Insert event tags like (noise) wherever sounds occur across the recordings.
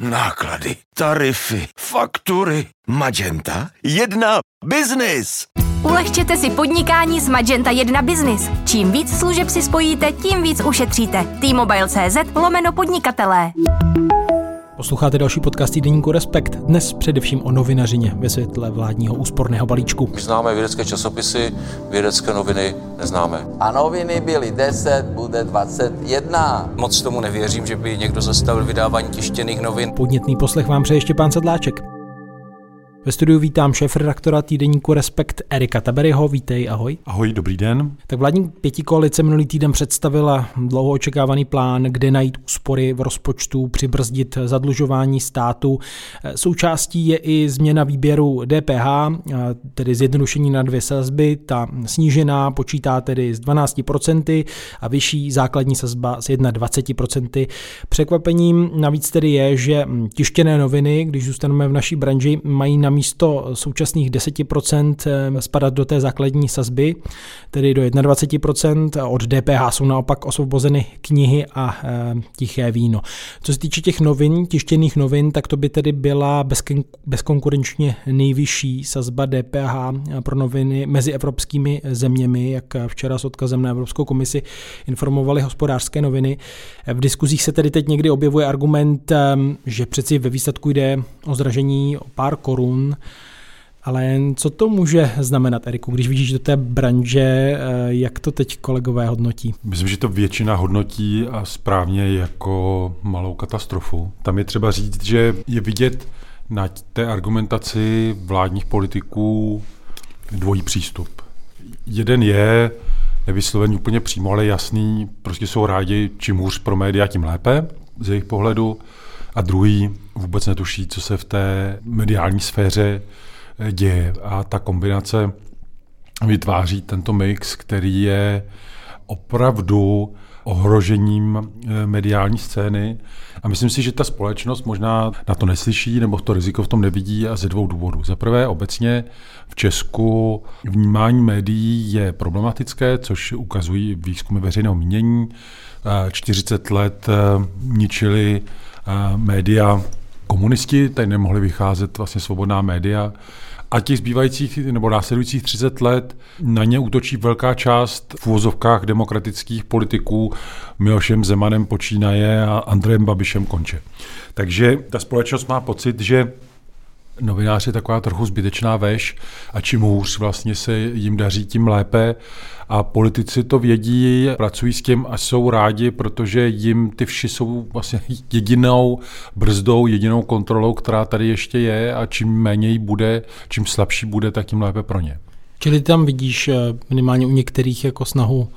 náklady, tarify, faktury. Magenta 1 Business. Ulehčete si podnikání s Magenta 1 Business. Čím víc služeb si spojíte, tím víc ušetříte. T-Mobile.cz lomeno podnikatelé. Posloucháte další podcast týdeníku Respekt. Dnes především o novinařině ve světle vládního úsporného balíčku. Známe vědecké časopisy, vědecké noviny neznáme. A noviny byly 10, bude 21. Moc tomu nevěřím, že by někdo zastavil vydávání tištěných novin. Podnětný poslech vám přeje Štěpán Sedláček. Ve studiu vítám šéf redaktora týdeníku Respekt Erika Taberyho. Vítej, ahoj. Ahoj, dobrý den. Tak vládní pětikoalice minulý týden představila dlouho očekávaný plán, kde najít úspory v rozpočtu, přibrzdit zadlužování státu. Součástí je i změna výběru DPH, tedy zjednodušení na dvě sazby. Ta snížená počítá tedy z 12% a vyšší základní sazba z 21%. Překvapením navíc tedy je, že tištěné noviny, když zůstaneme v naší branži, mají na místo současných 10% eh, spadat do té základní sazby, tedy do 21%. Od DPH jsou naopak osvobozeny knihy a e, tiché víno. Co se týče těch novin, tištěných novin, tak to by tedy byla bezkonkurenčně nejvyšší sazba DPH pro noviny mezi evropskými zeměmi, jak včera s odkazem na Evropskou komisi informovali hospodářské noviny. V diskuzích se tedy teď někdy objevuje argument, že přeci ve výsledku jde o zdražení o pár korun, ale co to může znamenat, Eriku, když vidíš do té branže, eh, jak to teď kolegové hodnotí? Myslím, že to většina hodnotí a správně jako malou katastrofu. Tam je třeba říct, že je vidět na té argumentaci vládních politiků dvojí přístup. Jeden je nevyslovený úplně přímo, ale jasný, prostě jsou rádi, čím hůř pro média, tím lépe z jejich pohledu a druhý vůbec netuší, co se v té mediální sféře eh, děje. A ta kombinace vytváří tento mix, který je opravdu ohrožením eh, mediální scény. A myslím si, že ta společnost možná na to neslyší nebo to riziko v tom nevidí a ze dvou důvodů. Za prvé, obecně v Česku vnímání médií je problematické, což ukazují výzkumy veřejného mínění. 40 let eh, ničili média komunisti, tady nemohli vycházet vlastně svobodná média. A těch zbývajících nebo následujících 30 let na ně útočí velká část v úvozovkách demokratických politiků Milošem Zemanem počínaje a Andrejem Babišem konče. Takže ta společnost má pocit, že novinář je taková trochu zbytečná veš a čím hůř vlastně se jim daří, tím lépe. A politici to vědí, pracují s tím a jsou rádi, protože jim ty vši jsou vlastně jedinou brzdou, jedinou kontrolou, která tady ještě je a čím méně jí bude, čím slabší bude, tak tím lépe pro ně. Čili tam vidíš eh, minimálně u některých jako snahu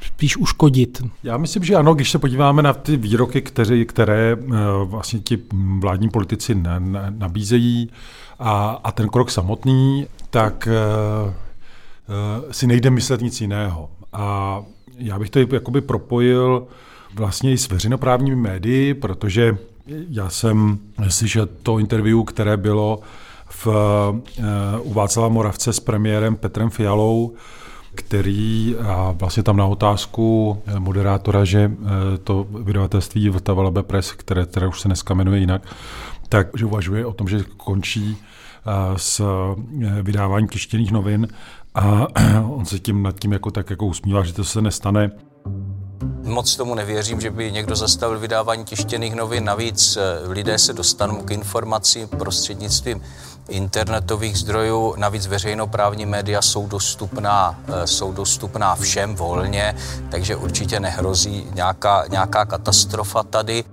spíš uškodit. Já myslím, že ano, když se podíváme na ty výroky, které, které eh, vlastně ti vládní politici ne, ne, nabízejí a, a ten krok samotný, tak uh, uh, si nejde myslet nic jiného. A já bych to jakoby propojil vlastně i s veřejnoprávními médii, protože já jsem slyšel to interview, které bylo v, u Václava Moravce s premiérem Petrem Fialou, který a vlastně tam na otázku eh, moderátora, že eh, to vydavatelství Vltava Labe Press, které teda už se dneska jmenuje jinak, tak že uvažuje o tom, že končí eh, s vydáváním tištěných novin a (clears throat) on se tím nad tím jako tak jako usmívá, že to se nestane. Moc tomu nevěřím, že by někdo zastavil vydávání tištěných novin. Navíc lidé se dostanou k informacím prostřednictvím internetových zdrojů. Navíc veřejnoprávní média jsou dostupná, eh, jsou dostupná všem volně, takže určitě nehrozí nějaká, nějaká katastrofa tady.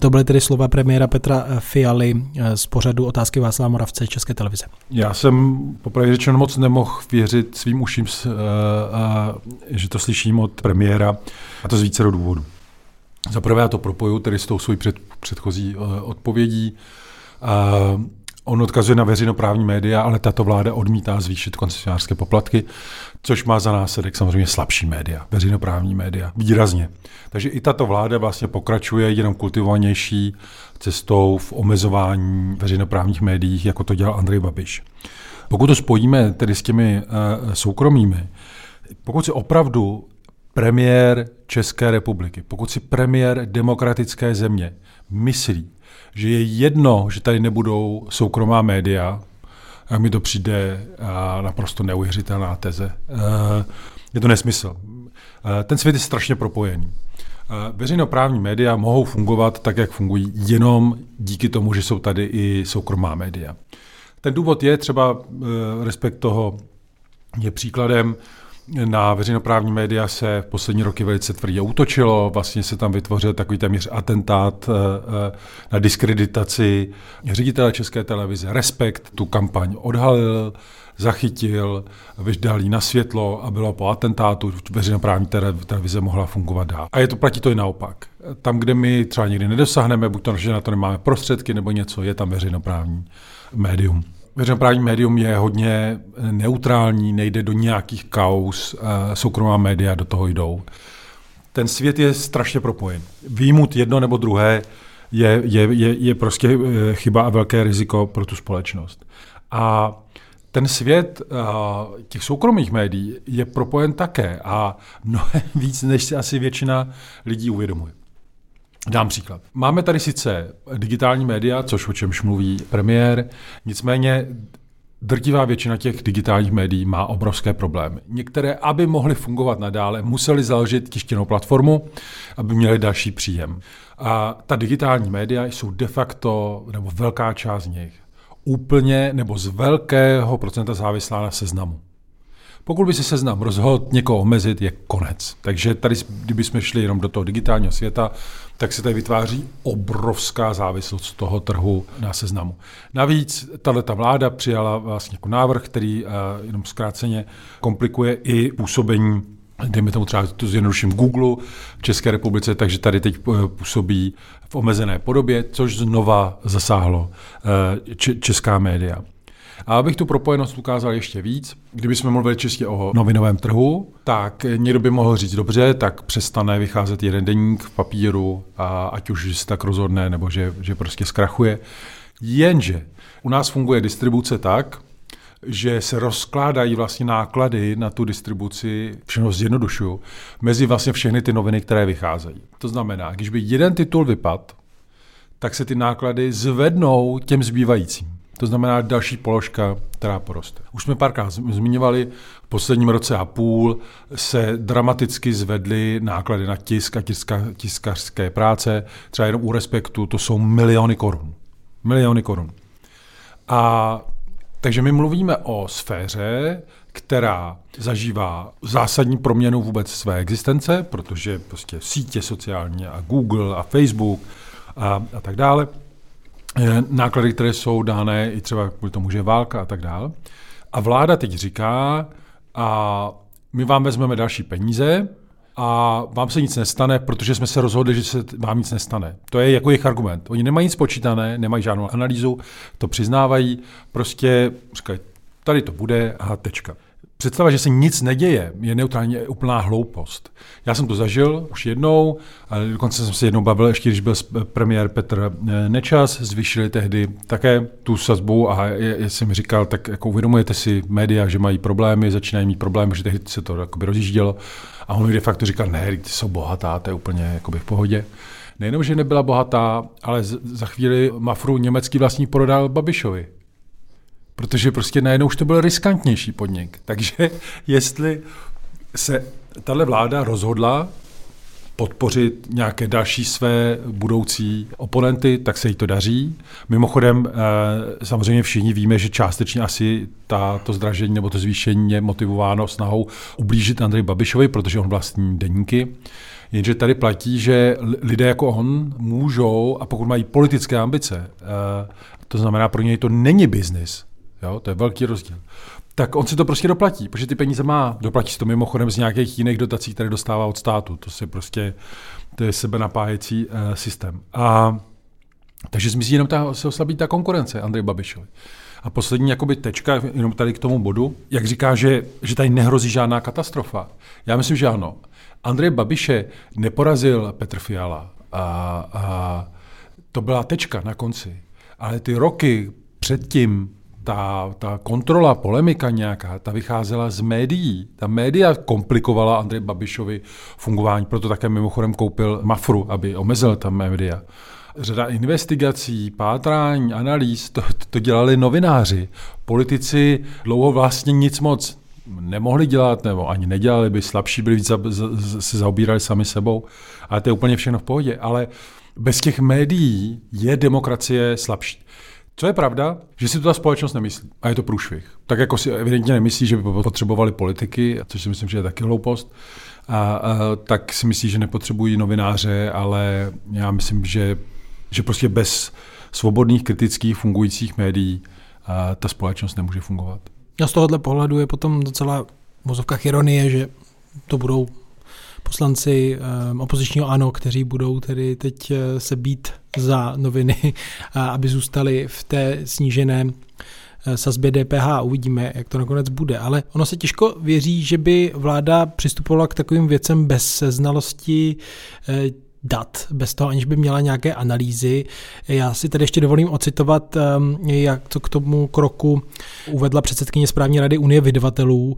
To byly tedy slova premiéra Petra Fialy eh, z pořadu Otázky Václava Moravce České televize. Já jsem popravdě řečeno moc nemohl věřit svým uším, eh, že to slyším od premiéra, a to z více důvodů. Za prvé já to propoju tedy s tou svou před, předchozí odpovědí. On odkazuje na veřejnoprávní média, ale tato vláda odmítá zvýšit koncesionářské poplatky, což má za následek samozřejmě slabší média, veřejnoprávní média, výrazně. Takže i tato vláda vlastně pokračuje jenom kultivovanější cestou v omezování veřejnoprávních médií, jako to dělal Andrej Babiš. Pokud to spojíme tedy s těmi uh, soukromými, pokud se opravdu premiér České republiky, pokud si premiér demokratické země myslí, že je jedno, že tady nebudou soukromá média, a mi to přijde naprosto neuvěřitelná teze. Je to nesmysl. Ten svět je strašně propojený. Veřejnoprávní média mohou fungovat tak, jak fungují, jenom díky tomu, že jsou tady i soukromá média. Ten důvod je třeba respekt toho je příkladem na veřejnoprávní média se v poslední roky velice tvrdě útočilo, vlastně se tam vytvořil takový téměř atentát eh, eh, na diskreditaci ředitele České televize. Respekt tu kampaň odhalil, zachytil, vyždal na světlo a bylo po atentátu, veřejnoprávní televize mohla fungovat dál. A je to platí to i naopak. Tam, kde my třeba někdy nedosáhneme, buď to, že na to nemáme prostředky nebo něco, je tam veřejnoprávní médium. Veřejnoprávní médium je hodně neutrální, nejde do nějakých kaus, eh, soukromá média do toho jdou. Ten svět je strašně propojen. Výjimut jedno nebo druhé je, je, je, je prostě eh, chyba a velké riziko pro tu společnost. A ten svět eh, těch soukromých médií je propojen také a mnohem víc, než si asi většina lidí uvědomuje. Dám příklad. Máme tady sice digitální média, což o čemž mluví premiér, nicméně drtivá většina těch digitálních médií má obrovské problémy. Některé, aby mohly fungovat nadále, museli založit tištěnou platformu, aby měli další příjem. A ta digitální média jsou de facto, nebo velká část z nich, úplně nebo z velkého procenta závislá na seznamu. Pokud by se seznam rozhodl někoho omezit, je konec. Takže tady, kdybychom šli jenom do toho digitálního světa, tak se tady vytváří obrovská závislost toho trhu na seznamu. Navíc tato vláda přijala vlastně jako návrh, který uh, jenom zkráceně komplikuje i působení dejme tomu třeba to zjednoduším Google v České republice, takže tady teď eh, působí v omezené podobě, což znova zasáhlo eh, česká média. A abych tu propojenost ukázal ještě víc, kdybychom mluvili čistě o novinovém trhu, tak někdo by mohl říct, dobře, tak přestane vycházet jeden denník v papíru, a ať už se tak rozhodne, nebo že, že prostě zkrachuje. Jenže u nás funguje distribuce tak, že se rozkládají vlastně náklady na tu distribuci, všechno zjednodušuju, mezi vlastně všechny ty noviny, které vycházejí. To znamená, když by jeden titul vypad, tak se ty náklady zvednou těm zbývajícím. To znamená další položka, která poroste. Už jsme párkrát zmiňovali, v posledním roce a půl se dramaticky zvedly náklady na tisk a tiska, tiskařské práce. Třeba jenom u Respektu to jsou miliony korun. Miliony korun. A takže my mluvíme o sféře, která zažívá zásadní proměnu vůbec své existence, protože prostě sítě sociální a Google a Facebook a, a tak dále – náklady, které jsou dané i třeba kvůli tomu, že je válka a tak dále. A vláda teď říká, a my vám vezmeme další peníze a vám se nic nestane, protože jsme se rozhodli, že se vám nic nestane. To je jako jejich argument. Oni nemají nic počítané, nemají žádnou analýzu, to přiznávají, prostě říkají, tady to bude a tečka. Představa, že se nic neděje, je neutrálně úplná hloupost. Já jsem to zažil už jednou, ale dokonce jsem se jednou bavil, ještě když byl premiér Petr eh, Nečas, zvýšili tehdy také tu sazbu a já jsem říkal, tak jako uvědomujete si média, že mají problémy, začínají mít problémy, že tehdy se to jakoby rozjíždělo. A on mi de facto říkal, ne, ty jsou bohatá, to je úplně jakoby v pohodě. Nejenom, že nebyla bohatá, ale za chvíli Mafru německý vlastník prodal Babišovi protože prostě najednou už to byl riskantnější podnik. Takže (laughs) jestli se tahle vláda rozhodla podpořit nějaké další své budoucí oponenty, tak se jí to daří. Mimochodem, eh, samozřejmě všichni víme, že částečně asi ta, to zdražení nebo to zvýšení je motivováno snahou ublížit Andrej Babišovi, protože on vlastní deníky. Jenže tady platí, že lidé jako on můžou, a pokud mají politické ambice, eh, to znamená, pro něj to není biznis, Jo, to je velký rozdíl. Tak on si to prostě doplatí, protože ty peníze má. Doplatí si to mimochodem z nějakých jiných dotací, které dostává od státu. To je prostě to je sebe napájecí uh, systém. A takže zmizí jenom ta, se oslabí ta konkurence Andrej Babišovi. A poslední jakoby tečka, jenom tady k tomu bodu, jak říká, že, že tady nehrozí žádná katastrofa. Já myslím, že ano. Andrej Babiše neporazil Petr Fiala a, a to byla tečka na konci. Ale ty roky předtím ta, ta kontrola, polemika nějaká, ta vycházela z médií. Ta média komplikovala Andrej Babišovi fungování, proto také mimochodem koupil Mafru, aby omezil tam média. Řada investigací, pátrání, analýz, to, to dělali novináři. Politici dlouho vlastně nic moc nemohli dělat, nebo ani nedělali by, slabší byli víc, se zaobírali sami sebou, ale to je úplně všechno v pohodě. Ale bez těch médií je demokracie slabší. Co je pravda, že si to ta společnost nemyslí. A je to průšvih. Tak jako si evidentně nemyslí, že by potřebovali politiky, což si myslím, že je taky hloupost, a, a, tak si myslí, že nepotřebují novináře, ale já myslím, že, že prostě bez svobodných, kritických, fungujících médií a, ta společnost nemůže fungovat. A z tohohle pohledu je potom docela vozovka ironie, že to budou poslanci um, opozičního ANO, kteří budou tedy teď eh, se být za noviny, (laughs) aby zůstali v té snížené eh, sazbě DPH. Uvidíme, jak to nakonec bude. Ale ono se těžko věří, že by vláda přistupovala k takovým věcem bez znalosti dat, bez toho, aniž by měla nějaké analýzy. Já si tady ještě dovolím ocitovat, ehm, jak to k tomu kroku uvedla předsedkyně správní rady Unie vydavatelů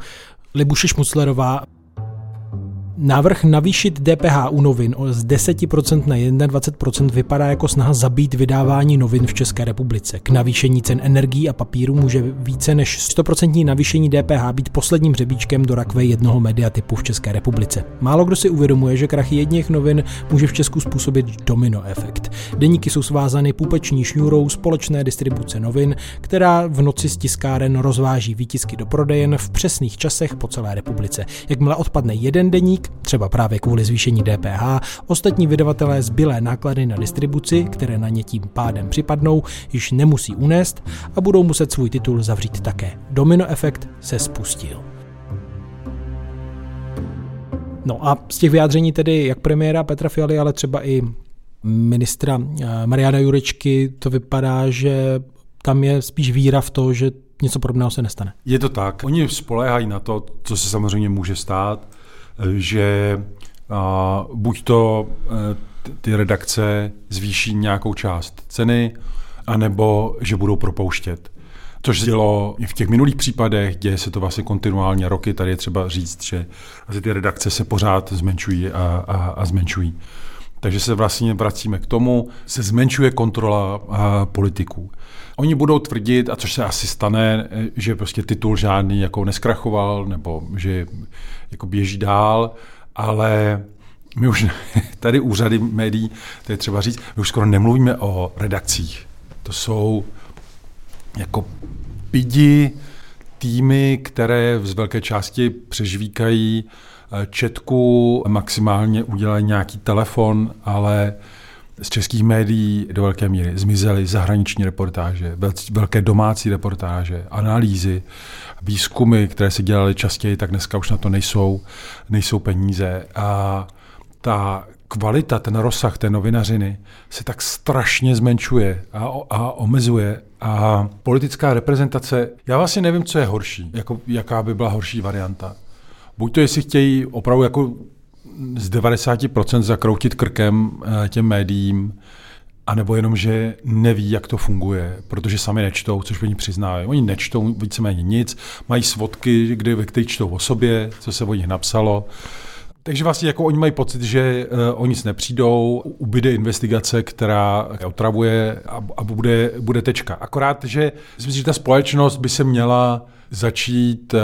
Libuše Šmuclerová. Návrh navýšit DPH u novin z 10% na 21% vypadá jako snaha zabít vydávání novin v České republice. K navýšení cen energií a papíru může více než 100% navýšení DPH být posledním řebíčkem do rakve jednoho mediatypu v České republice. Málo kdo si uvědomuje, že krachy jedních novin může v Česku způsobit domino efekt. Deníky jsou svázány půpeční šňůrou společné distribuce novin, která v noci z tiskáren rozváží výtisky do prodejen v přesných časech po celé republice. Jakmile odpadne jeden deník, třeba právě kvůli zvýšení DPH, ostatní vydavatelé zbylé náklady na distribuci, které na ně tím pádem připadnou, již nemusí unést a budou muset svůj titul zavřít také. Domino efekt se spustil. No a z těch vyjádření tedy jak premiéra Petra Fialy, ale třeba i ministra eh, Mariana Jurečky to vypadá, že tam je spíš víra v to, že něco podobného se nestane. Je to tak. Oni spoléhají na to, co se samozřejmě může stát že buď to e, ty redakce zvýší nějakou část ceny, anebo že budou propouštět. Což se dělo i v těch minulých případech, děje se to vlastně kontinuálně roky. Tady je třeba říct, že ty redakce se pořád zmenšují a, a, a zmenšují. Takže se vlastně vracíme k tomu, se zmenšuje kontrola a, politiků. Oni budou tvrdit, a což se asi stane, že prostě titul žádný jako neskrachoval, nebo že jako běží dál, ale my už (laughs) tady úřady médií, to je třeba říct, my už skoro nemluvíme o redakcích. To jsou jako pidi, týmy, které z velké části přežvíkají eh, četku, maximálně udělají nějaký telefon, ale z českých médií do velké míry zmizely zahraniční reportáže, velké domácí reportáže, analýzy, výzkumy, které se dělaly častěji, tak dneska už na to nejsou, nejsou peníze. A ta kvalita, ten rozsah té novinařiny se tak strašně zmenšuje a, a omezuje. A politická reprezentace, já vlastně nevím, co je horší, jako, jaká by byla horší varianta. Buď to, jestli chtějí opravdu jako z 90% zakroutit krkem eh, těm médiím, anebo jenom, že neví, jak to funguje, protože sami nečtou, což oni přiznávají. Oni nečtou víceméně nic, mají svodky, kde, ve kterých čtou o sobě, co se o nich napsalo. Takže vlastně jako oni mají pocit, že uh, o nic nepřijdou, ubyde investigace, která otravuje a, a bude, bude tečka. Akorát, že myslím, že ta společnost by se měla začít uh,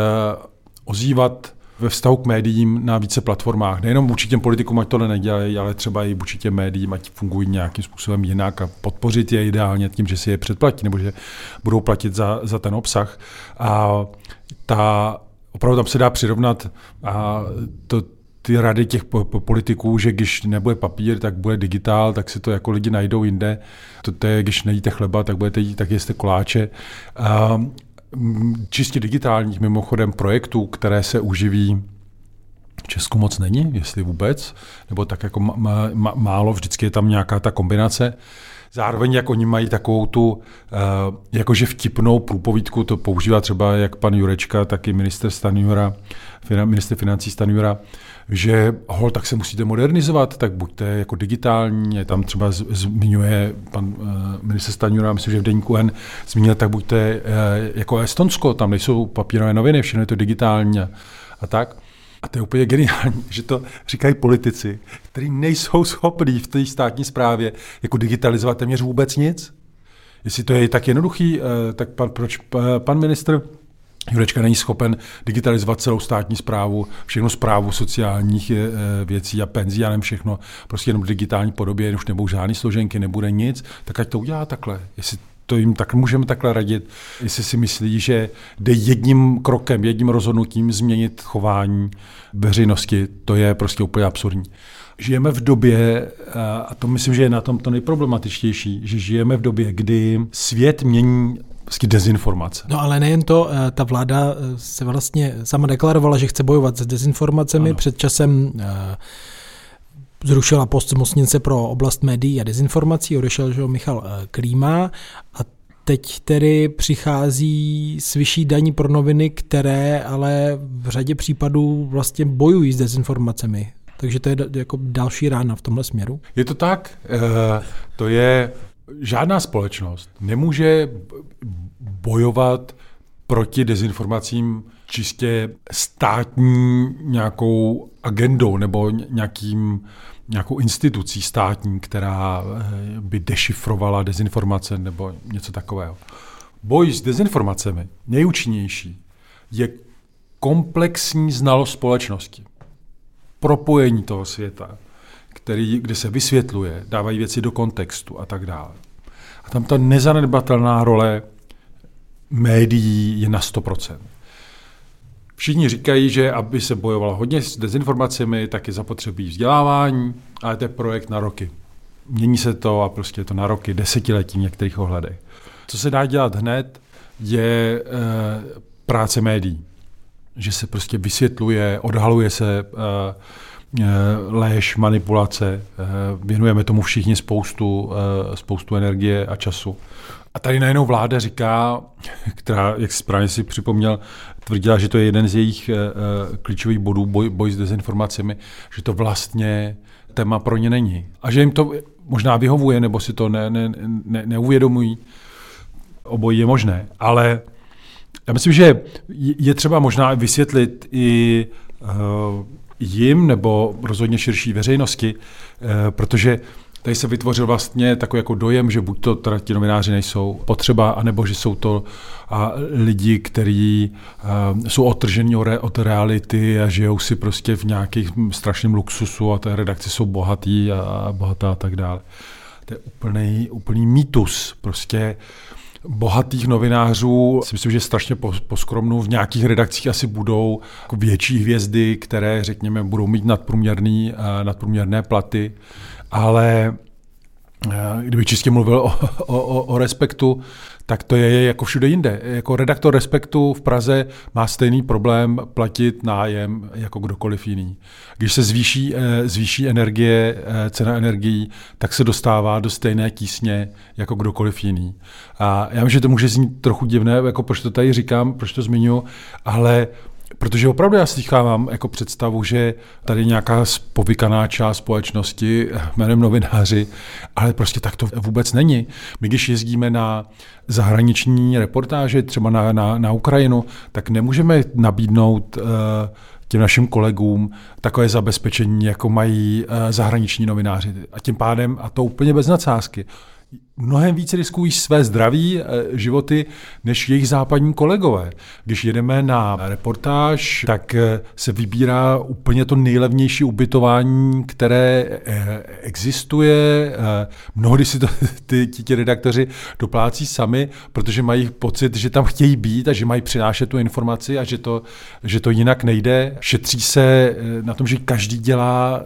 ozývat ve vztahu k médiím na více platformách. Nejenom vůči těm politikům, ať to nedělají, ale třeba i vůči těm médiím, ať fungují nějakým způsobem jinak a podpořit je ideálně tím, že si je předplatí nebo že budou platit za, za ten obsah. A ta, opravdu tam se dá přirovnat a to, ty rady těch politiků, že když nebude papír, tak bude digitál, tak si to jako lidi najdou jinde. To, to je, když nejíte chleba, tak budete jít, tak jste koláče. A čistě digitálních mimochodem projektů, které se uživí v Česku moc není, jestli vůbec, nebo tak jako málo, vždycky je tam nějaká ta kombinace, Zároveň, jak oni mají takovou tu, uh, jakože vtipnou průpovídku, to používá třeba jak pan Jurečka, tak i minister Stanjura, minister financí Stanjura, že hol, tak se musíte modernizovat, tak buďte jako digitální, tam třeba zmiňuje pan uh, minister Stanjura, myslím, že v deníku N zmínil, tak buďte uh, jako Estonsko, tam nejsou papírové noviny, všechno je to digitální a tak. A to je úplně geniální, že to říkají politici, kteří nejsou schopní v té státní správě jako digitalizovat téměř vůbec nic. Jestli to je tak jednoduchý, eh, tak pan, proč pan ministr Jurečka není schopen digitalizovat celou státní zprávu, všechno zprávu sociálních eh, věcí a penzí a nevím všechno, prostě jenom v digitální podobě, už nebudou žádné složenky, nebude nic, tak ať to udělá takhle. Jestli to jim tak můžeme takhle radit, jestli si myslí, že jde jedním krokem, jedním rozhodnutím změnit chování veřejnosti, to je prostě úplně absurdní. Žijeme v době, a to myslím, že je na tom to nejproblematičtější, že žijeme v době, kdy svět mění vlastně dezinformace. No ale nejen to, eh, ta vláda eh, se vlastně sama deklarovala, že chce bojovat s dezinformacemi. Ano. Před časem eh, zrušila post zmocněnce pro oblast médií a dezinformací, odešel že Michal Klíma a teď tedy přichází s vyšší daní pro noviny, které ale v řadě případů vlastně bojují s dezinformacemi. Takže to je jako další rána v tomhle směru. Je to tak. To je žádná společnost nemůže bojovat proti dezinformacím čistě státní nějakou agendou nebo nějakým, nějakou institucí státní, která eh, by dešifrovala dezinformace nebo něco takového. Boj s dezinformacemi nejúčinnější je komplexní znalost společnosti. Propojení toho světa, který, kde se vysvětluje, dávají věci do kontextu a tak dále. A tam ta nezanedbatelná role médií je na 100%. Všichni říkají, že aby se bojovalo hodně s dezinformacemi, tak je zapotřebí vzdělávání, ale to je projekt na roky. Mění se to a prostě je to na roky, desetiletí v některých ohledech. Co se dá dělat hned, je e, práce médií. Že se prostě vysvětluje, odhaluje se e, lež, manipulace. Věnujeme tomu všichni spoustu, spoustu energie a času. A tady najednou vláda říká, (laughs) která, jak správně si připomněl, tvrdila, že to je jeden z jejich klíčových bodů, boj, boj s dezinformacemi, že to vlastně téma pro ně není. A že jim to možná vyhovuje, nebo si to ne, ne, ne, neuvědomují. Obojí je možné. Ale já myslím, že je třeba možná vysvětlit i jim, nebo rozhodně širší veřejnosti, uh, protože tady se vytvořil vlastně takový jako dojem, že buď to teda ti novináři nejsou potřeba, anebo že jsou to lidi, kteří jsou odtrženi od reality a žijou si prostě v nějakých strašném luxusu a té redakce jsou bohatý a, a bohatá a tak dále. To je úplný, úplný mýtus. Prostě bohatých novinářů si myslím, že strašně poskromnou. V nějakých redakcích asi budou jako větší hvězdy, které, řekněme, budou mít nadprůměrný, nadprůměrné platy ale eh, kdyby čistě mluvil o, o, o respektu, tak to je jako všude jinde. Jako redaktor Respektu v Praze má stejný problém platit nájem jako kdokoliv jiný. Když se zvýší, eh, zvýší energie, eh, cena energií, tak se dostává do stejné tísně jako kdokoliv jiný. A já vím, že to může znít trochu divné, jako proč to tady říkám, proč to zmiňuji, ale Protože opravdu já slychávám jako představu, že tady nějaká povykaná část společnosti jménem novináři, ale prostě tak to vůbec není. My když jezdíme na zahraniční reportáže, třeba na, na, na Ukrajinu, tak nemůžeme nabídnout uh, těm našim kolegům takové zabezpečení, jako mají uh, zahraniční novináři. A tím pádem, a to úplně bez nadsázky, mnohem více riskují své zdraví, eh, životy, než jejich západní kolegové. Když jedeme na reportáž, tak eh, se vybírá úplně to nejlevnější ubytování, které eh, existuje. Mnohdy si to (laughs) ty, ti, ti redaktoři doplácí sami, protože mají pocit, že tam chtějí být a že mají přinášet tu informaci a že to, že to jinak nejde. Šetří se na tom, že každý dělá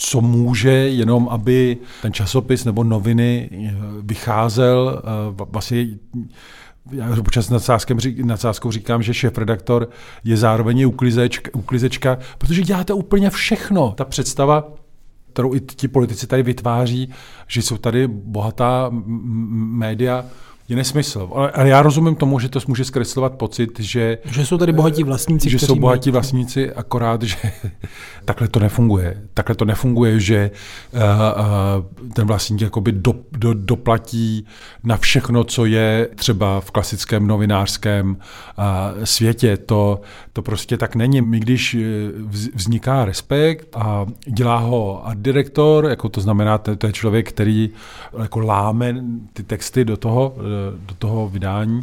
co může, jenom aby ten časopis nebo noviny eh, vycházel eh, vlastně já občas nadsázkou říkám, že šéf-redaktor je zároveň uklizečka, uklizečka, protože děláte úplně všechno. Ta představa kterou i ti politici tady vytváří, že jsou tady bohatá média, je nesmysl. Ale já rozumím tomu, že to může zkreslovat pocit, že... Že jsou tady bohatí vlastníci, Že jsou bohatí vlastníci, akorát, že (laughs) takhle to nefunguje. Takhle to nefunguje, že uh, uh, ten vlastník jakoby do, do, doplatí na všechno, co je třeba v klasickém novinářském uh, světě. To, to prostě tak není. My když vzniká respekt a dělá ho art direktor, jako to znamená, to, to je člověk, který jako láme ty texty do toho, do toho vydání,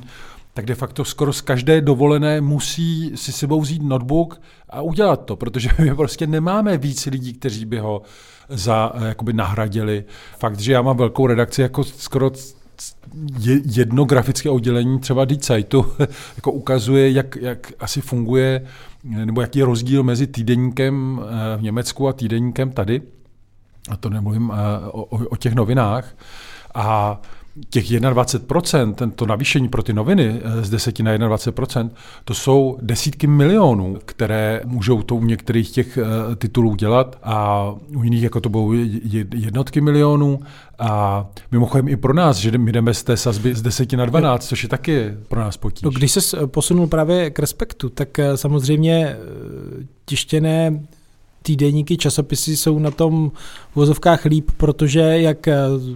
tak de facto skoro z každé dovolené musí si sebou vzít notebook a udělat to, protože my prostě nemáme víc lidí, kteří by ho za, jakoby nahradili. Fakt, že já mám velkou redakci, jako skoro jedno grafické oddělení třeba Deedzightu (laughs) jako ukazuje, jak, jak asi funguje, nebo jaký je rozdíl mezi týdenníkem eh, v Německu a týdenníkem tady. A to nemluvím eh, o, o těch novinách. A těch 21%, tento navýšení pro ty noviny eh, z 10 na 21%, to jsou desítky milionů, které můžou to u některých těch eh, titulů dělat a u jiných jako to budou jednotky milionů a mimochodem i pro nás, že my jdeme z té sazby z 10 na 12, což je taky pro nás potíž. No, když se posunul právě k respektu, tak eh, samozřejmě tištěné týdenníky, časopisy jsou na tom v vozovkách líp, protože, jak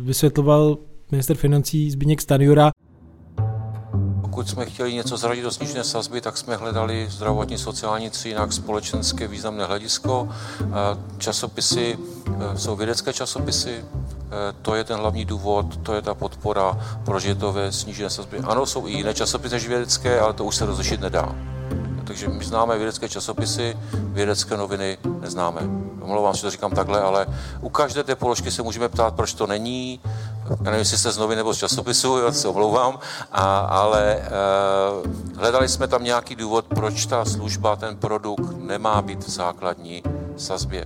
vysvětloval minister financí Zbigněk Stanjura. Pokud jsme chtěli něco zradit do snížené sazby, tak jsme hledali zdravotní, sociální jinak společenské významné hledisko. Časopisy e, jsou vědecké časopisy, e, to je ten hlavní důvod, to je ta podpora, to ve snížené sazbě. Ano, jsou i jiné časopisy než vědecké, ale to už se rozlišit nedá. Takže my známe vědecké časopisy, vědecké noviny neznáme. Omlouvám se, to říkám takhle, ale u každé té položky se můžeme ptát, proč to není. Já nevím, jestli jste z novin nebo z časopisu, já se omlouvám, a, ale e, hledali jsme tam nějaký důvod, proč ta služba, ten produkt nemá být v základní sazbě.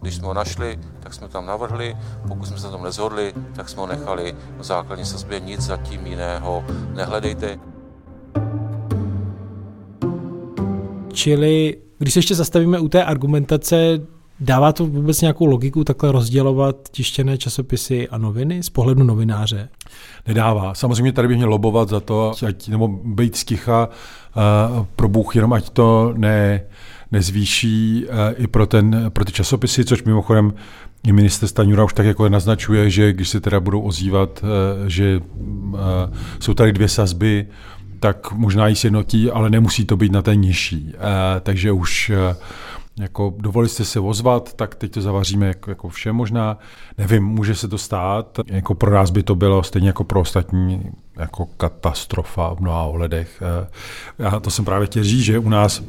Když jsme ho našli, tak jsme tam navrhli, pokud jsme se na tom nezhodli, tak jsme ho nechali v základní sazbě, nic zatím jiného nehledejte. Čili když se ještě zastavíme u té argumentace, dává to vůbec nějakou logiku takhle rozdělovat tištěné časopisy a noviny z pohledu novináře? Nedává. Samozřejmě tady bych měl lobovat za to, ať, nebo být sticha uh, pro Bůh, jenom ať to ne, nezvýší uh, i pro, ten, pro ty časopisy, což mimochodem i minister Staňura už tak jako naznačuje, že když se teda budou ozývat, uh, že uh, jsou tady dvě sazby, tak možná ji sjednotí, ale nemusí to být na té nižší. E, takže už e, jako dovolili jste se ozvat, tak teď to zavaříme jako, jako vše možná. Nevím, může se to stát. Jako pro nás by to bylo stejně jako pro ostatní jako katastrofa v mnoha ohledech. Já to jsem právě chtěl říct, že u nás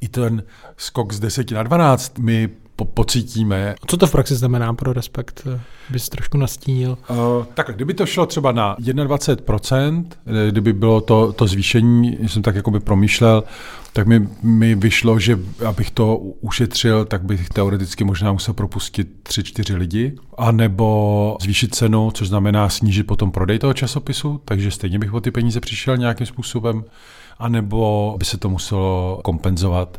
i ten skok z 10 na 12 my po- pocítíme. Co to v praxi znamená pro respekt? Bys trošku nastínil. Uh, takhle, kdyby to šlo třeba na 21%, eh, kdyby bylo to, to zvýšení, jsem tak jako by promýšlel, tak mi, mi vyšlo, že abych to ušetřil, tak bych teoreticky možná musel propustit 3-4 lidi, anebo zvýšit cenu, což znamená snížit potom prodej toho časopisu, takže stejně bych o ty peníze přišel nějakým způsobem, anebo by se to muselo kompenzovat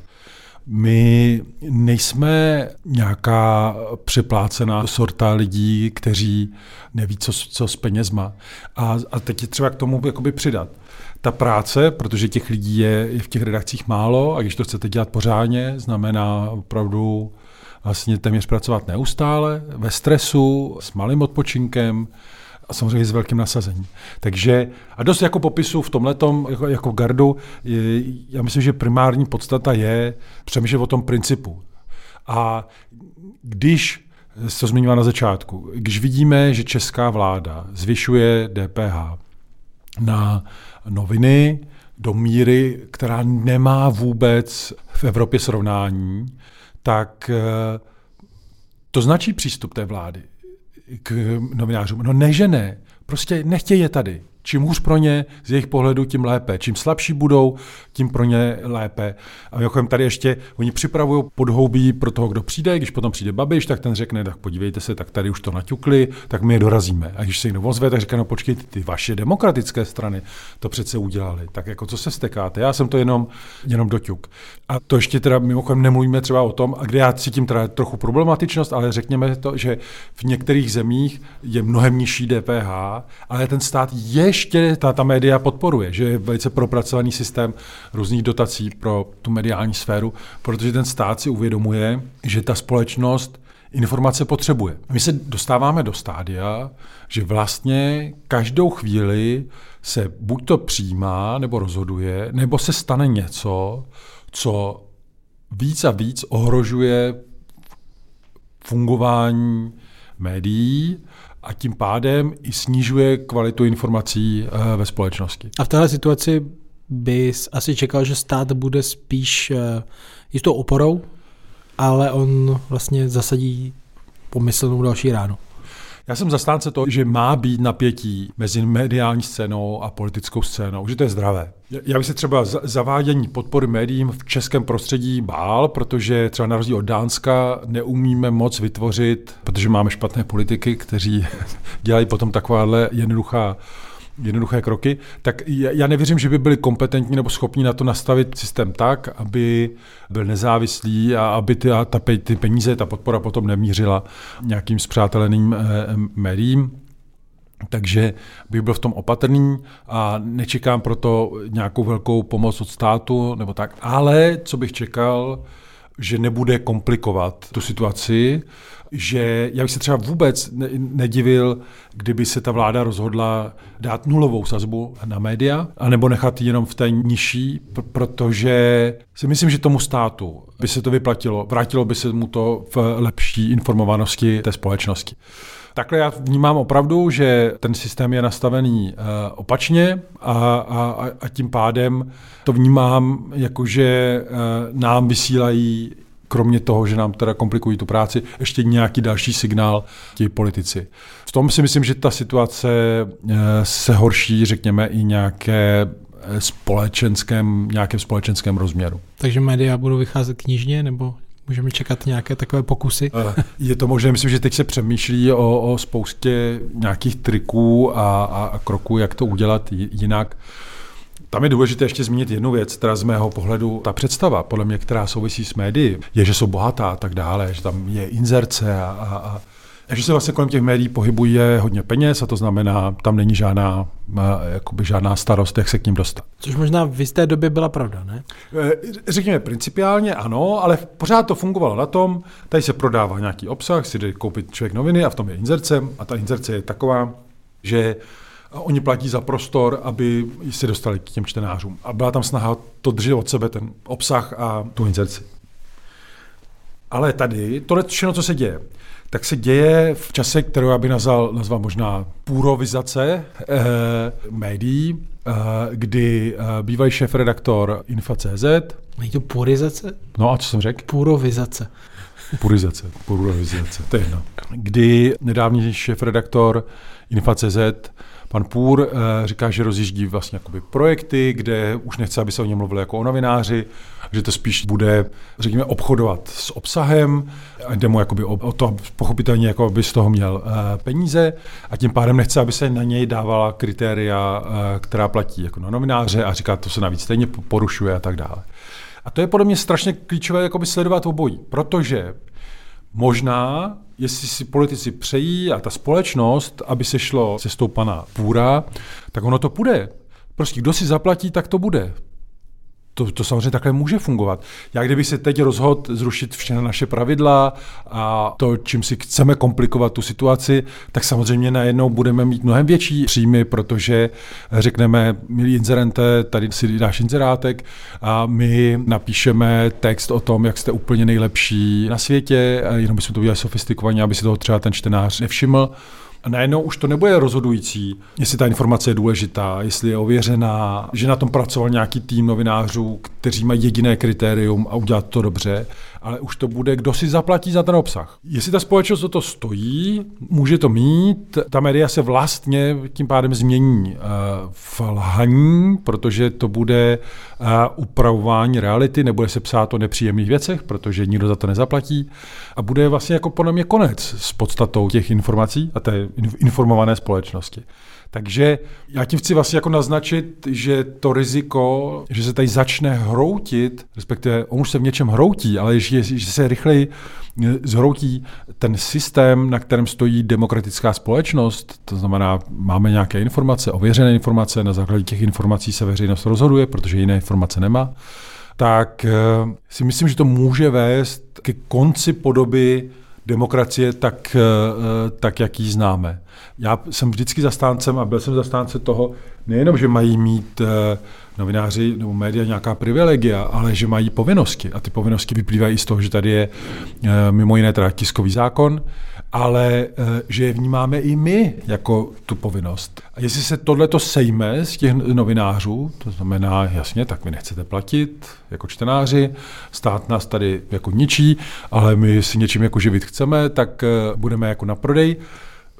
my nejsme nějaká přeplácená sorta lidí, kteří neví, co, co s penězma. A, a teď je třeba k tomu jakoby přidat. Ta práce, protože těch lidí je, je v těch redakcích málo a když to chcete dělat pořádně, znamená opravdu vlastně téměř pracovat neustále, ve stresu, s malým odpočinkem, a samozřejmě s velkým nasazením. Takže a dost jako popisu v tomhle jako, jako gardu, je, já myslím, že primární podstata je přemýšlet o tom principu. A když to zmiňoval na začátku, když vidíme, že česká vláda zvyšuje DPH na noviny do míry, která nemá vůbec v Evropě srovnání, tak eh, to značí přístup té vlády k novinářům. No ne, že ne. Prostě nechtějí je tady. Čím hůř pro ně, z jejich pohledu, tím lépe. Čím slabší budou, tím pro ně lépe. A mimochodem tady ještě, oni připravují podhoubí pro toho, kdo přijde, když potom přijde Babiš, tak ten řekne, tak podívejte se, tak tady už to naťukli, tak my je dorazíme. A když se někdo ozve, tak říká, no počkejte, ty vaše demokratické strany to přece udělali. Tak jako co se stekáte? Já jsem to jenom, jenom doťuk. A to ještě teda mimochodem nemluvíme třeba o tom, a kde já cítím teda trochu problematičnost, ale řekněme to, že v některých zemích je mnohem nižší DPH, ale ten stát je ještě ta, ta média podporuje, že je velice propracovaný systém různých dotací pro tu mediální sféru, protože ten stát si uvědomuje, že ta společnost informace potřebuje. My se dostáváme do stádia, že vlastně každou chvíli se buď to přijímá nebo rozhoduje, nebo se stane něco, co víc a víc ohrožuje fungování médií a tím pádem i snižuje kvalitu informací eh, ve společnosti. A v téhle situaci bys asi čekal, že stát bude spíš eh, jistou oporou, ale on vlastně zasadí pomyslnou další ránu. Já jsem zastánce toho, že má být napětí mezi mediální scénou a politickou scénou, že to je zdravé. Já bych se třeba zavádění podpory médiím v českém prostředí bál, protože třeba na rozdíl od Dánska neumíme moc vytvořit, protože máme špatné politiky, kteří (laughs) dělají potom takováhle jednoduchá jednoduché kroky, tak já nevěřím, že by byli kompetentní nebo schopni na to nastavit systém tak, aby byl nezávislý a aby ty, ta, ty peníze, ta podpora potom nemířila nějakým zpřáteleným eh, médiím. Takže bych byl v tom opatrný a nečekám proto nějakou velkou pomoc od státu nebo tak. Ale co bych čekal, že nebude komplikovat tu situaci, že já bych se třeba vůbec nedivil, kdyby se ta vláda rozhodla dát nulovou sazbu na média, anebo nechat jenom v té nižší, protože si myslím, že tomu státu by se to vyplatilo, vrátilo by se mu to v lepší informovanosti té společnosti. Takhle já vnímám opravdu, že ten systém je nastavený uh, opačně a, a, a tím pádem to vnímám jako, že uh, nám vysílají kromě toho, že nám teda komplikují tu práci, ještě nějaký další signál ti politici. V tom si myslím, že ta situace uh, se horší, řekněme, i nějaké společenském, nějakém společenském rozměru. Takže média budou vycházet knižně nebo Můžeme čekat nějaké takové pokusy? Eh, je to možné, myslím, že teď se přemýšlí o, o spoustě nějakých triků a, a, a kroků, jak to udělat jinak. Tam je důležité ještě zmínit jednu věc, která z mého pohledu, ta představa, podle mě, která souvisí s médií, je, že jsou bohatá a tak dále, že tam je inzerce a, a, a takže se vlastně kolem těch médií pohybuje hodně peněz a to znamená, tam není žádná, jakoby žádná starost, jak se k ním dostat. Což možná v jisté době byla pravda, ne? E, řekněme principiálně ano, ale pořád to fungovalo na tom, tady se prodává nějaký obsah, si jde koupit člověk noviny a v tom je inzerce a ta inzerce je taková, že oni platí za prostor, aby se dostali k těm čtenářům. A byla tam snaha to držet od sebe, ten obsah a tu inzerci. Ale tady, tohle všechno, co se děje, tak se děje v čase, kterou já bych nazval, nazval možná půrovizace eh, médií, eh, kdy eh, bývalý šéf-redaktor Infa.cz. Není to purizace? No a co jsem řekl? Půrovizace. Purizace, purizace, to je jedno. Kdy nedávný šéf-redaktor Infa.cz Pan Půr eh, říká, že rozjíždí vlastně jakoby projekty, kde už nechce, aby se o něm mluvili jako o novináři, že to spíš bude, řekněme, obchodovat s obsahem, jde mu jakoby o, to pochopitelně, jako aby z toho měl uh, peníze a tím pádem nechce, aby se na něj dávala kritéria, uh, která platí jako na novináře a říká, to se navíc stejně porušuje a tak dále. A to je podle mě strašně klíčové jakoby sledovat obojí, protože možná jestli si politici přejí a ta společnost, aby se šlo cestou pana Půra, tak ono to půjde. Prostě kdo si zaplatí, tak to bude to, to samozřejmě takhle může fungovat. Já kdyby se teď rozhodl zrušit všechny naše pravidla a to, čím si chceme komplikovat tu situaci, tak samozřejmě najednou budeme mít mnohem větší příjmy, protože řekneme, milí inzerente, tady si dáš inzerátek a my napíšeme text o tom, jak jste úplně nejlepší na světě, jenom bychom to udělali sofistikovaně, aby si toho třeba ten čtenář nevšiml. A najednou už to nebude rozhodující, jestli ta informace je důležitá, jestli je ověřená, že na tom pracoval nějaký tým novinářů, kteří mají jediné kritérium a udělat to dobře, ale už to bude, kdo si zaplatí za ten obsah. Jestli ta společnost o to stojí, může to mít, ta média se vlastně tím pádem změní uh, v lhaní, protože to bude uh, upravování reality, nebude se psát o nepříjemných věcech, protože nikdo za to nezaplatí a bude vlastně jako podle mě konec s podstatou těch informací a té informované společnosti. Takže já tím chci vlastně jako naznačit, že to riziko, že se tady začne hroutit, respektive on už se v něčem hroutí, ale že, že se rychleji eh, zhroutí ten systém, na kterém stojí demokratická společnost, to znamená, máme nějaké informace, ověřené informace, na základě těch informací se veřejnost rozhoduje, protože jiné informace nemá, tak eh, si myslím, že to může vést ke konci podoby demokracie tak, eh, tak, jak ji známe. Já jsem vždycky zastáncem a byl jsem zastánce toho, nejenom, že mají mít eh, novináři nebo média nějaká privilegia, ale že mají povinnosti. A ty povinnosti vyplývají z toho, že tady je eh, mimo jiné teda tiskový zákon, ale že je vnímáme i my jako tu povinnost. A jestli se tohleto sejme z těch novinářů, to znamená, jasně, tak vy nechcete platit jako čtenáři, stát nás tady jako ničí, ale my si něčím jako živit chceme, tak budeme jako na prodej,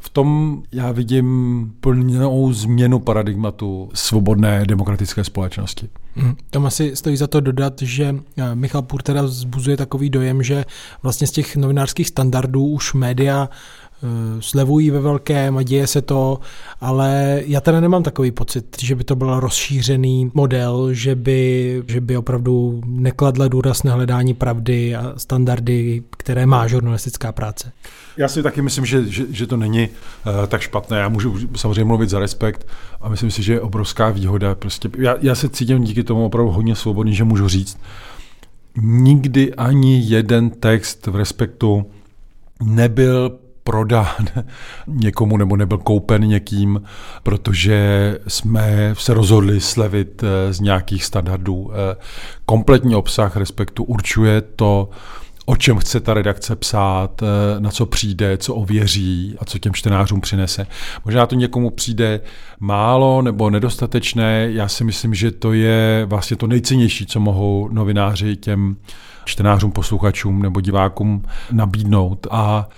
v tom já vidím plnou změnu paradigmatu svobodné demokratické společnosti. Hmm. Tam asi stojí za to dodat, že eh, Michal Půr teda vzbuzuje takový dojem, že vlastně z těch novinářských standardů už média slevují ve velkém a děje se to, ale já teda nemám takový pocit, že by to byl rozšířený model, že by, že by opravdu nekladla důraz na hledání pravdy a standardy, které má žurnalistická práce. Já si taky myslím, že, že, že to není uh, tak špatné. Já můžu samozřejmě mluvit za respekt a myslím si, že je obrovská výhoda. Prostě já, já se cítím díky tomu opravdu hodně svobodný, že můžu říct, nikdy ani jeden text v respektu nebyl prodán (laughs) někomu nebo nebyl koupen někým, protože jsme se rozhodli slevit eh, z nějakých standardů. Eh, kompletní obsah respektu určuje to, o čem chce ta redakce psát, eh, na co přijde, co ověří a co těm čtenářům přinese. Možná to někomu přijde málo nebo nedostatečné. Já si myslím, že to je vlastně to nejcennější, co mohou novináři těm čtenářům, posluchačům nebo divákům nabídnout. A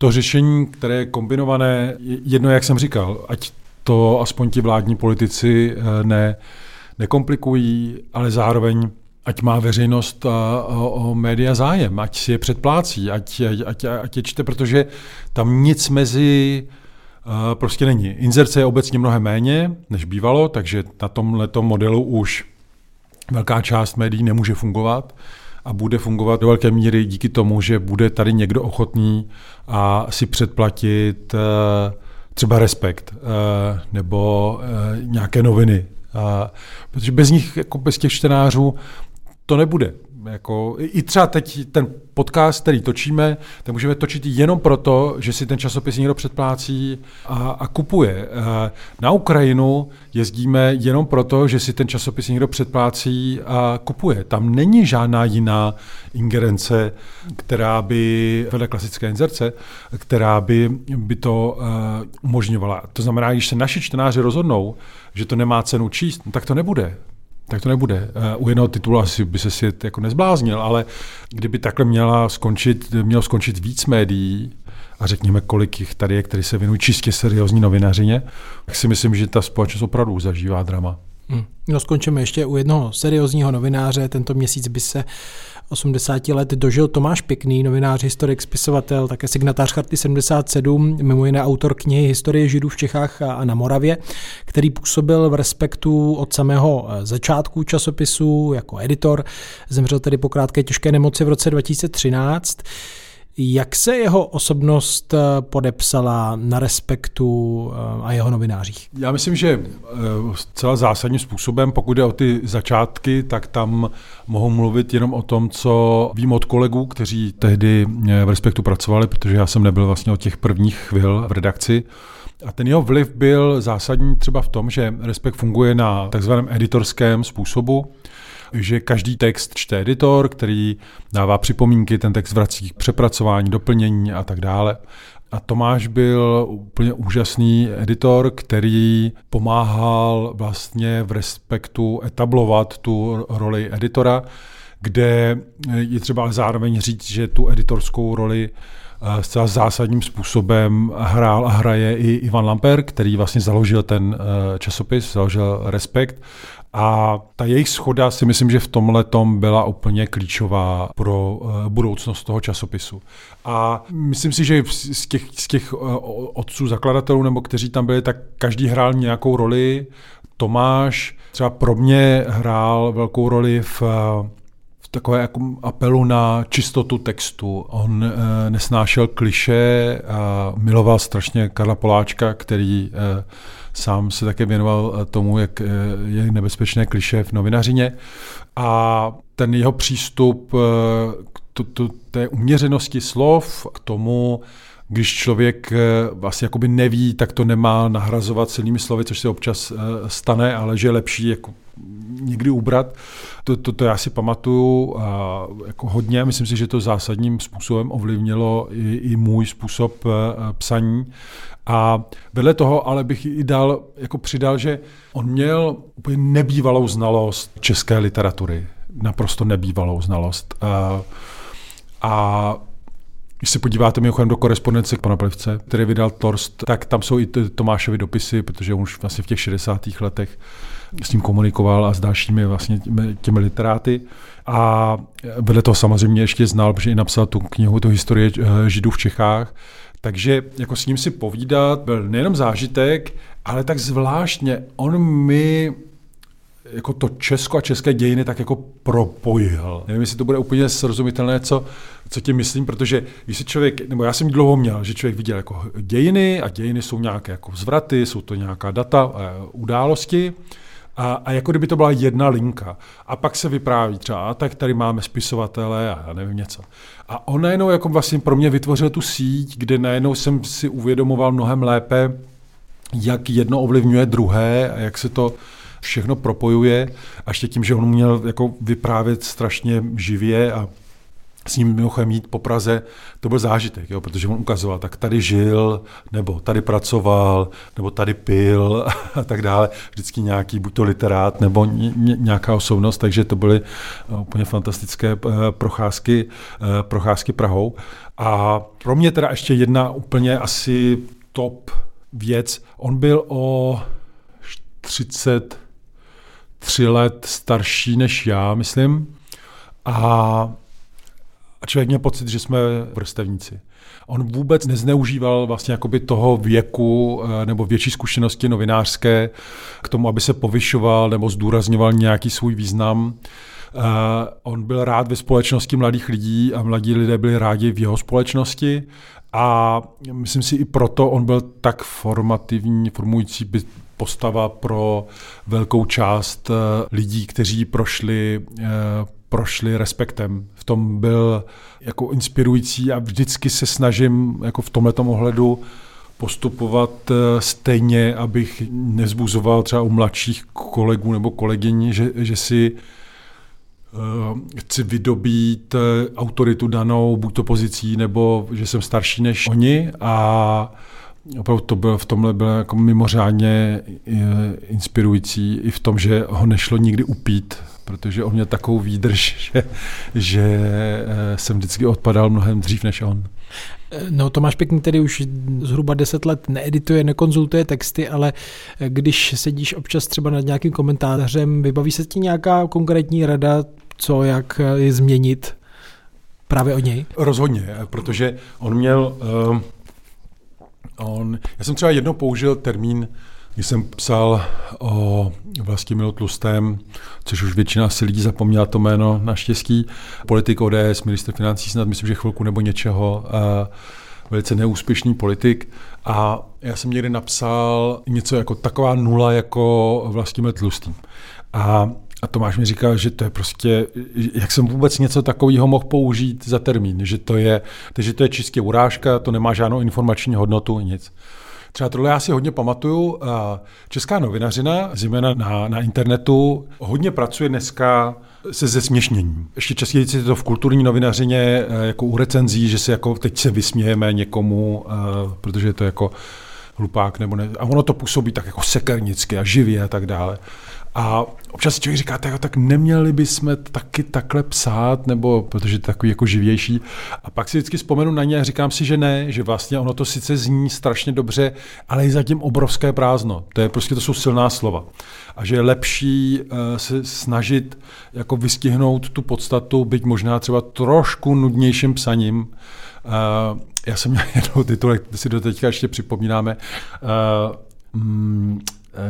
to řešení, které je kombinované, jedno, jak jsem říkal, ať to aspoň ti vládní politici eh, ne, nekomplikují, ale zároveň ať má veřejnost a, o, o média zájem, ať si je předplácí, ať, ať, ať je čte, protože tam nic mezi uh, prostě není. Inzerce je obecně mnohem méně, než bývalo, takže na tomhle modelu už velká část médií nemůže fungovat a bude fungovat do velké míry díky tomu, že bude tady někdo ochotný a si předplatit eh, třeba Respekt eh, nebo eh, nějaké noviny. Protože bez nich, jako bez těch čtenářů, to nebude. Jako, I třeba teď ten podcast, který točíme, tak můžeme točit jenom proto, že si ten časopis někdo předplácí a, a kupuje. Na Ukrajinu jezdíme jenom proto, že si ten časopis někdo předplácí a kupuje. Tam není žádná jiná ingerence, která by, vedle klasické inzerce, která by, by to uh, umožňovala. To znamená, když se naši čtenáři rozhodnou, že to nemá cenu číst, no tak to nebude tak to nebude. Eh, u jednoho titulu asi by se svět jako nezbláznil, ale kdyby takhle měla skončit, mělo skončit víc médií, a řekněme, kolik jich tady je, který se věnují čistě seriózní novinařině, tak si myslím, že ta společnost opravdu zažívá drama. Hmm. No skončíme ještě u jednoho seriózního novináře. Tento měsíc by se 80 let dožil Tomáš Pěkný, novinář, historik, spisovatel, také signatář Charty 77, mimo jiné autor knihy Historie židů v Čechách a na Moravě, který působil v respektu od samého eh, začátku časopisu jako editor. Zemřel tedy po krátké těžké nemoci v roce 2013. Jak se jeho osobnost eh, podepsala na respektu eh, a jeho novinářích? Já myslím, že eh, celá zásadním způsobem, pokud jde o ty začátky, tak tam mohu mluvit jenom o tom, co vím od kolegů, kteří tehdy v respektu pracovali, protože já jsem nebyl vlastně od těch prvních chvil v redakci. A ten jeho vliv byl zásadní třeba v tom, že Respekt funguje na takzvaném editorském způsobu, že každý text čte editor, který dává připomínky, ten text vrací k přepracování, doplnění a tak dále. A Tomáš byl úplně úžasný editor, který pomáhal vlastně v respektu etablovat tu roli editora, kde je třeba zároveň říct, že tu editorskou roli eh, zcela zásadním způsobem hrál a hraje i Ivan Lamper, který vlastně založil ten eh, časopis, založil Respekt a ta jejich schoda si myslím, že v tomhle tom byla úplně klíčová pro eh, budoucnost toho časopisu. A myslím si, že z těch, z těch otců zakladatelů, nebo kteří tam byli, tak každý hrál nějakou roli. Tomáš třeba pro mě hrál velkou roli v takové jako apelu na čistotu textu. On e, nesnášel kliše a miloval strašně Karla Poláčka, který e, sám se také věnoval eh, tomu, jak e, je nebezpečné kliše v novinařině. A ten jeho přístup e, k to, to, té uměřenosti slov, k tomu, když člověk vlastně jakoby neví, tak to nemá nahrazovat silnými slovy, což se občas stane, ale že je lepší jako někdy ubrat. To, to, to já si pamatuju a jako hodně, myslím si, že to zásadním způsobem ovlivnilo i, i můj způsob psaní. A vedle toho ale bych i dal, jako přidal, že on měl úplně nebývalou znalost české literatury. Naprosto nebývalou znalost. Uh, a když se podíváte mimochodem do korespondence k pana Plivce, který vydal Torst, tak tam jsou i Tomášovi dopisy, protože on už vlastně v těch 60. letech s ním komunikoval a s dalšími vlastně těmi, těmi literáty. A vedle toho samozřejmě ještě znal, protože i napsal tu knihu, tu historie eh, židů v Čechách. Takže jako s ním si povídat byl nejenom zážitek, ale tak zvláštně on mi jako to Česko a české dějiny tak jako propojil. Nevím, jestli to bude úplně srozumitelné, co, co tím myslím, protože když se člověk, nebo já jsem dlouho měl, že člověk viděl jako dějiny a dějiny jsou nějaké jako zvraty, jsou to nějaká data, události a, a jako kdyby to byla jedna linka. A pak se vypráví třeba, tak tady máme spisovatele a já nevím něco. A on najednou jako vlastně pro mě vytvořil tu síť, kde najednou jsem si uvědomoval mnohem lépe, jak jedno ovlivňuje druhé a jak se to všechno propojuje. A ještě tím, že on měl jako vyprávět strašně živě a s ním mimochodem jít po Praze, to byl zážitek, jo, protože on ukazoval, tak tady žil, nebo tady pracoval, nebo tady pil (laughs) a tak dále. Vždycky nějaký, buď to literát, nebo nějaká osobnost, takže to byly eh, úplně fantastické eh, procházky, eh, procházky Prahou. A pro mě teda ještě jedna úplně asi top věc. On byl o 33 let starší než já, myslím. A a člověk měl pocit, že jsme vrstevníci. On vůbec nezneužíval vlastně jakoby toho věku eh, nebo větší zkušenosti novinářské k tomu, aby se povyšoval nebo zdůrazňoval nějaký svůj význam. Uh, on byl rád ve společnosti mladých lidí a mladí lidé byli rádi v jeho společnosti a myslím si i proto on byl tak formativní, formující postava pro velkou část uh, lidí, kteří prošli prošli respektem. V tom byl jako inspirující a vždycky se snažím jako v tomhle ohledu postupovat eh, stejně, abych nezbuzoval třeba u mladších kolegů nebo kolegyň, že, že si uh, chci vydobít uh, autoritu danou buď to pozicí, nebo že jsem starší než oni a opravdu to bylo v tomhle bylo jako mimořádně inspirující i v tom, že ho nešlo nikdy upít, protože on měl takovou výdrž, (laughs) že, že eh, jsem vždycky odpadal mnohem dřív než on. No Tomáš Pěkný tedy už zhruba 10 let needituje, nekonzultuje texty, ale když sedíš občas třeba nad nějakým komentářem, vybaví se ti nějaká konkrétní rada, co, jak je změnit právě od něj? Rozhodně, protože on měl, uh, on, já jsem třeba jednou použil termín když jsem psal o Vlastimilu Tlustém, což už většina asi lidí zapomněla to jméno naštěstí, politik ODS, minister financí snad myslím, že chvilku nebo něčeho, velice neúspěšný politik. A já jsem někdy napsal něco jako taková nula jako Vlastimil Tlustý. A a Tomáš mi říkal, že to je prostě, jak jsem vůbec něco takového mohl použít za termín, že to je, že to je čistě urážka, to nemá žádnou informační hodnotu, nic. Třeba tohle já si hodně pamatuju. Česká novinařina, zejména na, na internetu, hodně pracuje dneska se zesměšněním. Ještě častěji je to v kulturní novinařině eh, jako u recenzí, že se jako teď se vysmějeme někomu, eh, protože je to jako hlupák nebo ne. A ono to působí tak jako sekernicky a živě a tak dále. A občas si člověk říká, tak, tak neměli bychom taky takhle psát, nebo protože to takový jako živější. A pak si vždycky vzpomenu na ně a říkám si, že ne, že vlastně ono to sice zní strašně dobře, ale je zatím obrovské prázdno. To je prostě, to jsou silná slova. A že je lepší uh, se snažit jako vystihnout tu podstatu, byť možná třeba trošku nudnějším psaním. Uh, já jsem měl (laughs) jednou titulek, si do teďka ještě připomínáme, uh, mm,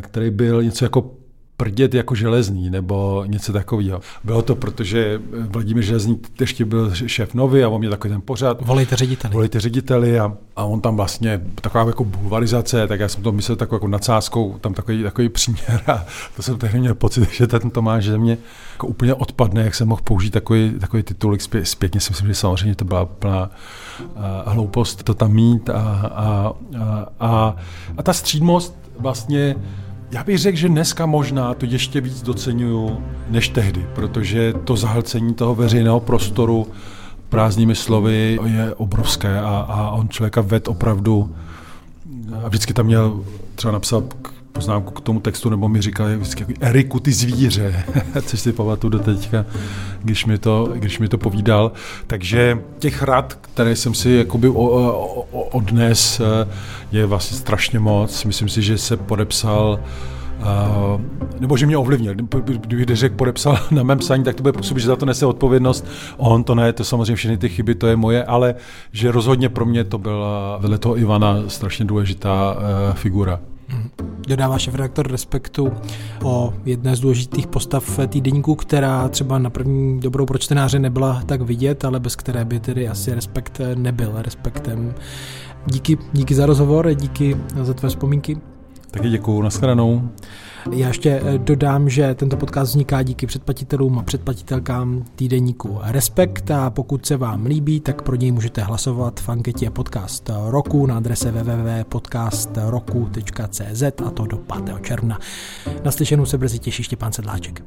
který byl něco jako prdět jako železný nebo něco takového. Bylo to, protože Vladimír Železný ještě byl šéf nový a on mě takový ten pořád. Volejte řediteli. Volejte řediteli a, a on tam vlastně taková jako bulvarizace, tak já jsem to myslel takovou jako nadsázkou, tam takový, takový příměr a to jsem tehdy měl pocit, že ten Tomáš že mě jako úplně odpadne, jak jsem mohl použít takový, takový titulek zpět, zpětně si myslím, že samozřejmě to byla plná a, hloupost to tam mít a, a, a, a, a ta střídmost vlastně já bych řekl, že dneska možná to ještě víc docenuju než tehdy, protože to zahlcení toho veřejného prostoru prázdnými slovy je obrovské a, a on člověka ved opravdu a vždycky tam měl třeba napsat poznámku k tomu textu, nebo mi říkal vždycky jako Eriku, ty zvíře, (laughs) což si pamatuju do teďka, když mi, to, když mi to povídal. Takže těch rad, které jsem si jakoby odnes, je vlastně strašně moc. Myslím si, že se podepsal Uh, nebo že mě ovlivnil. Kdybych řekl, podepsal (laughs) na mém psaní, tak to bude působit, že za to nese odpovědnost. On to ne, to samozřejmě všechny ty chyby, to je moje, ale že rozhodně pro mě to byla vedle toho Ivana strašně důležitá uh, figura. Dodává šéf-redaktor Respektu o jedné z důležitých postav týdeníku, která třeba na první dobrou pro čtenáře nebyla tak vidět, ale bez které by tedy asi Respekt nebyl respektem. Díky, díky za rozhovor, díky za tvé vzpomínky. Taky děkuju, nashledanou. Já ještě eh, dodám, že tento podcast vzniká díky předplatitelům a předplatitelkám týdeníku Respekt a pokud se vám líbí, tak pro něj můžete hlasovat v anketě podcast roku na adrese www.podcastroku.cz a to do 5. června. Naslyšenou se brzy těší Štěpán Sedláček.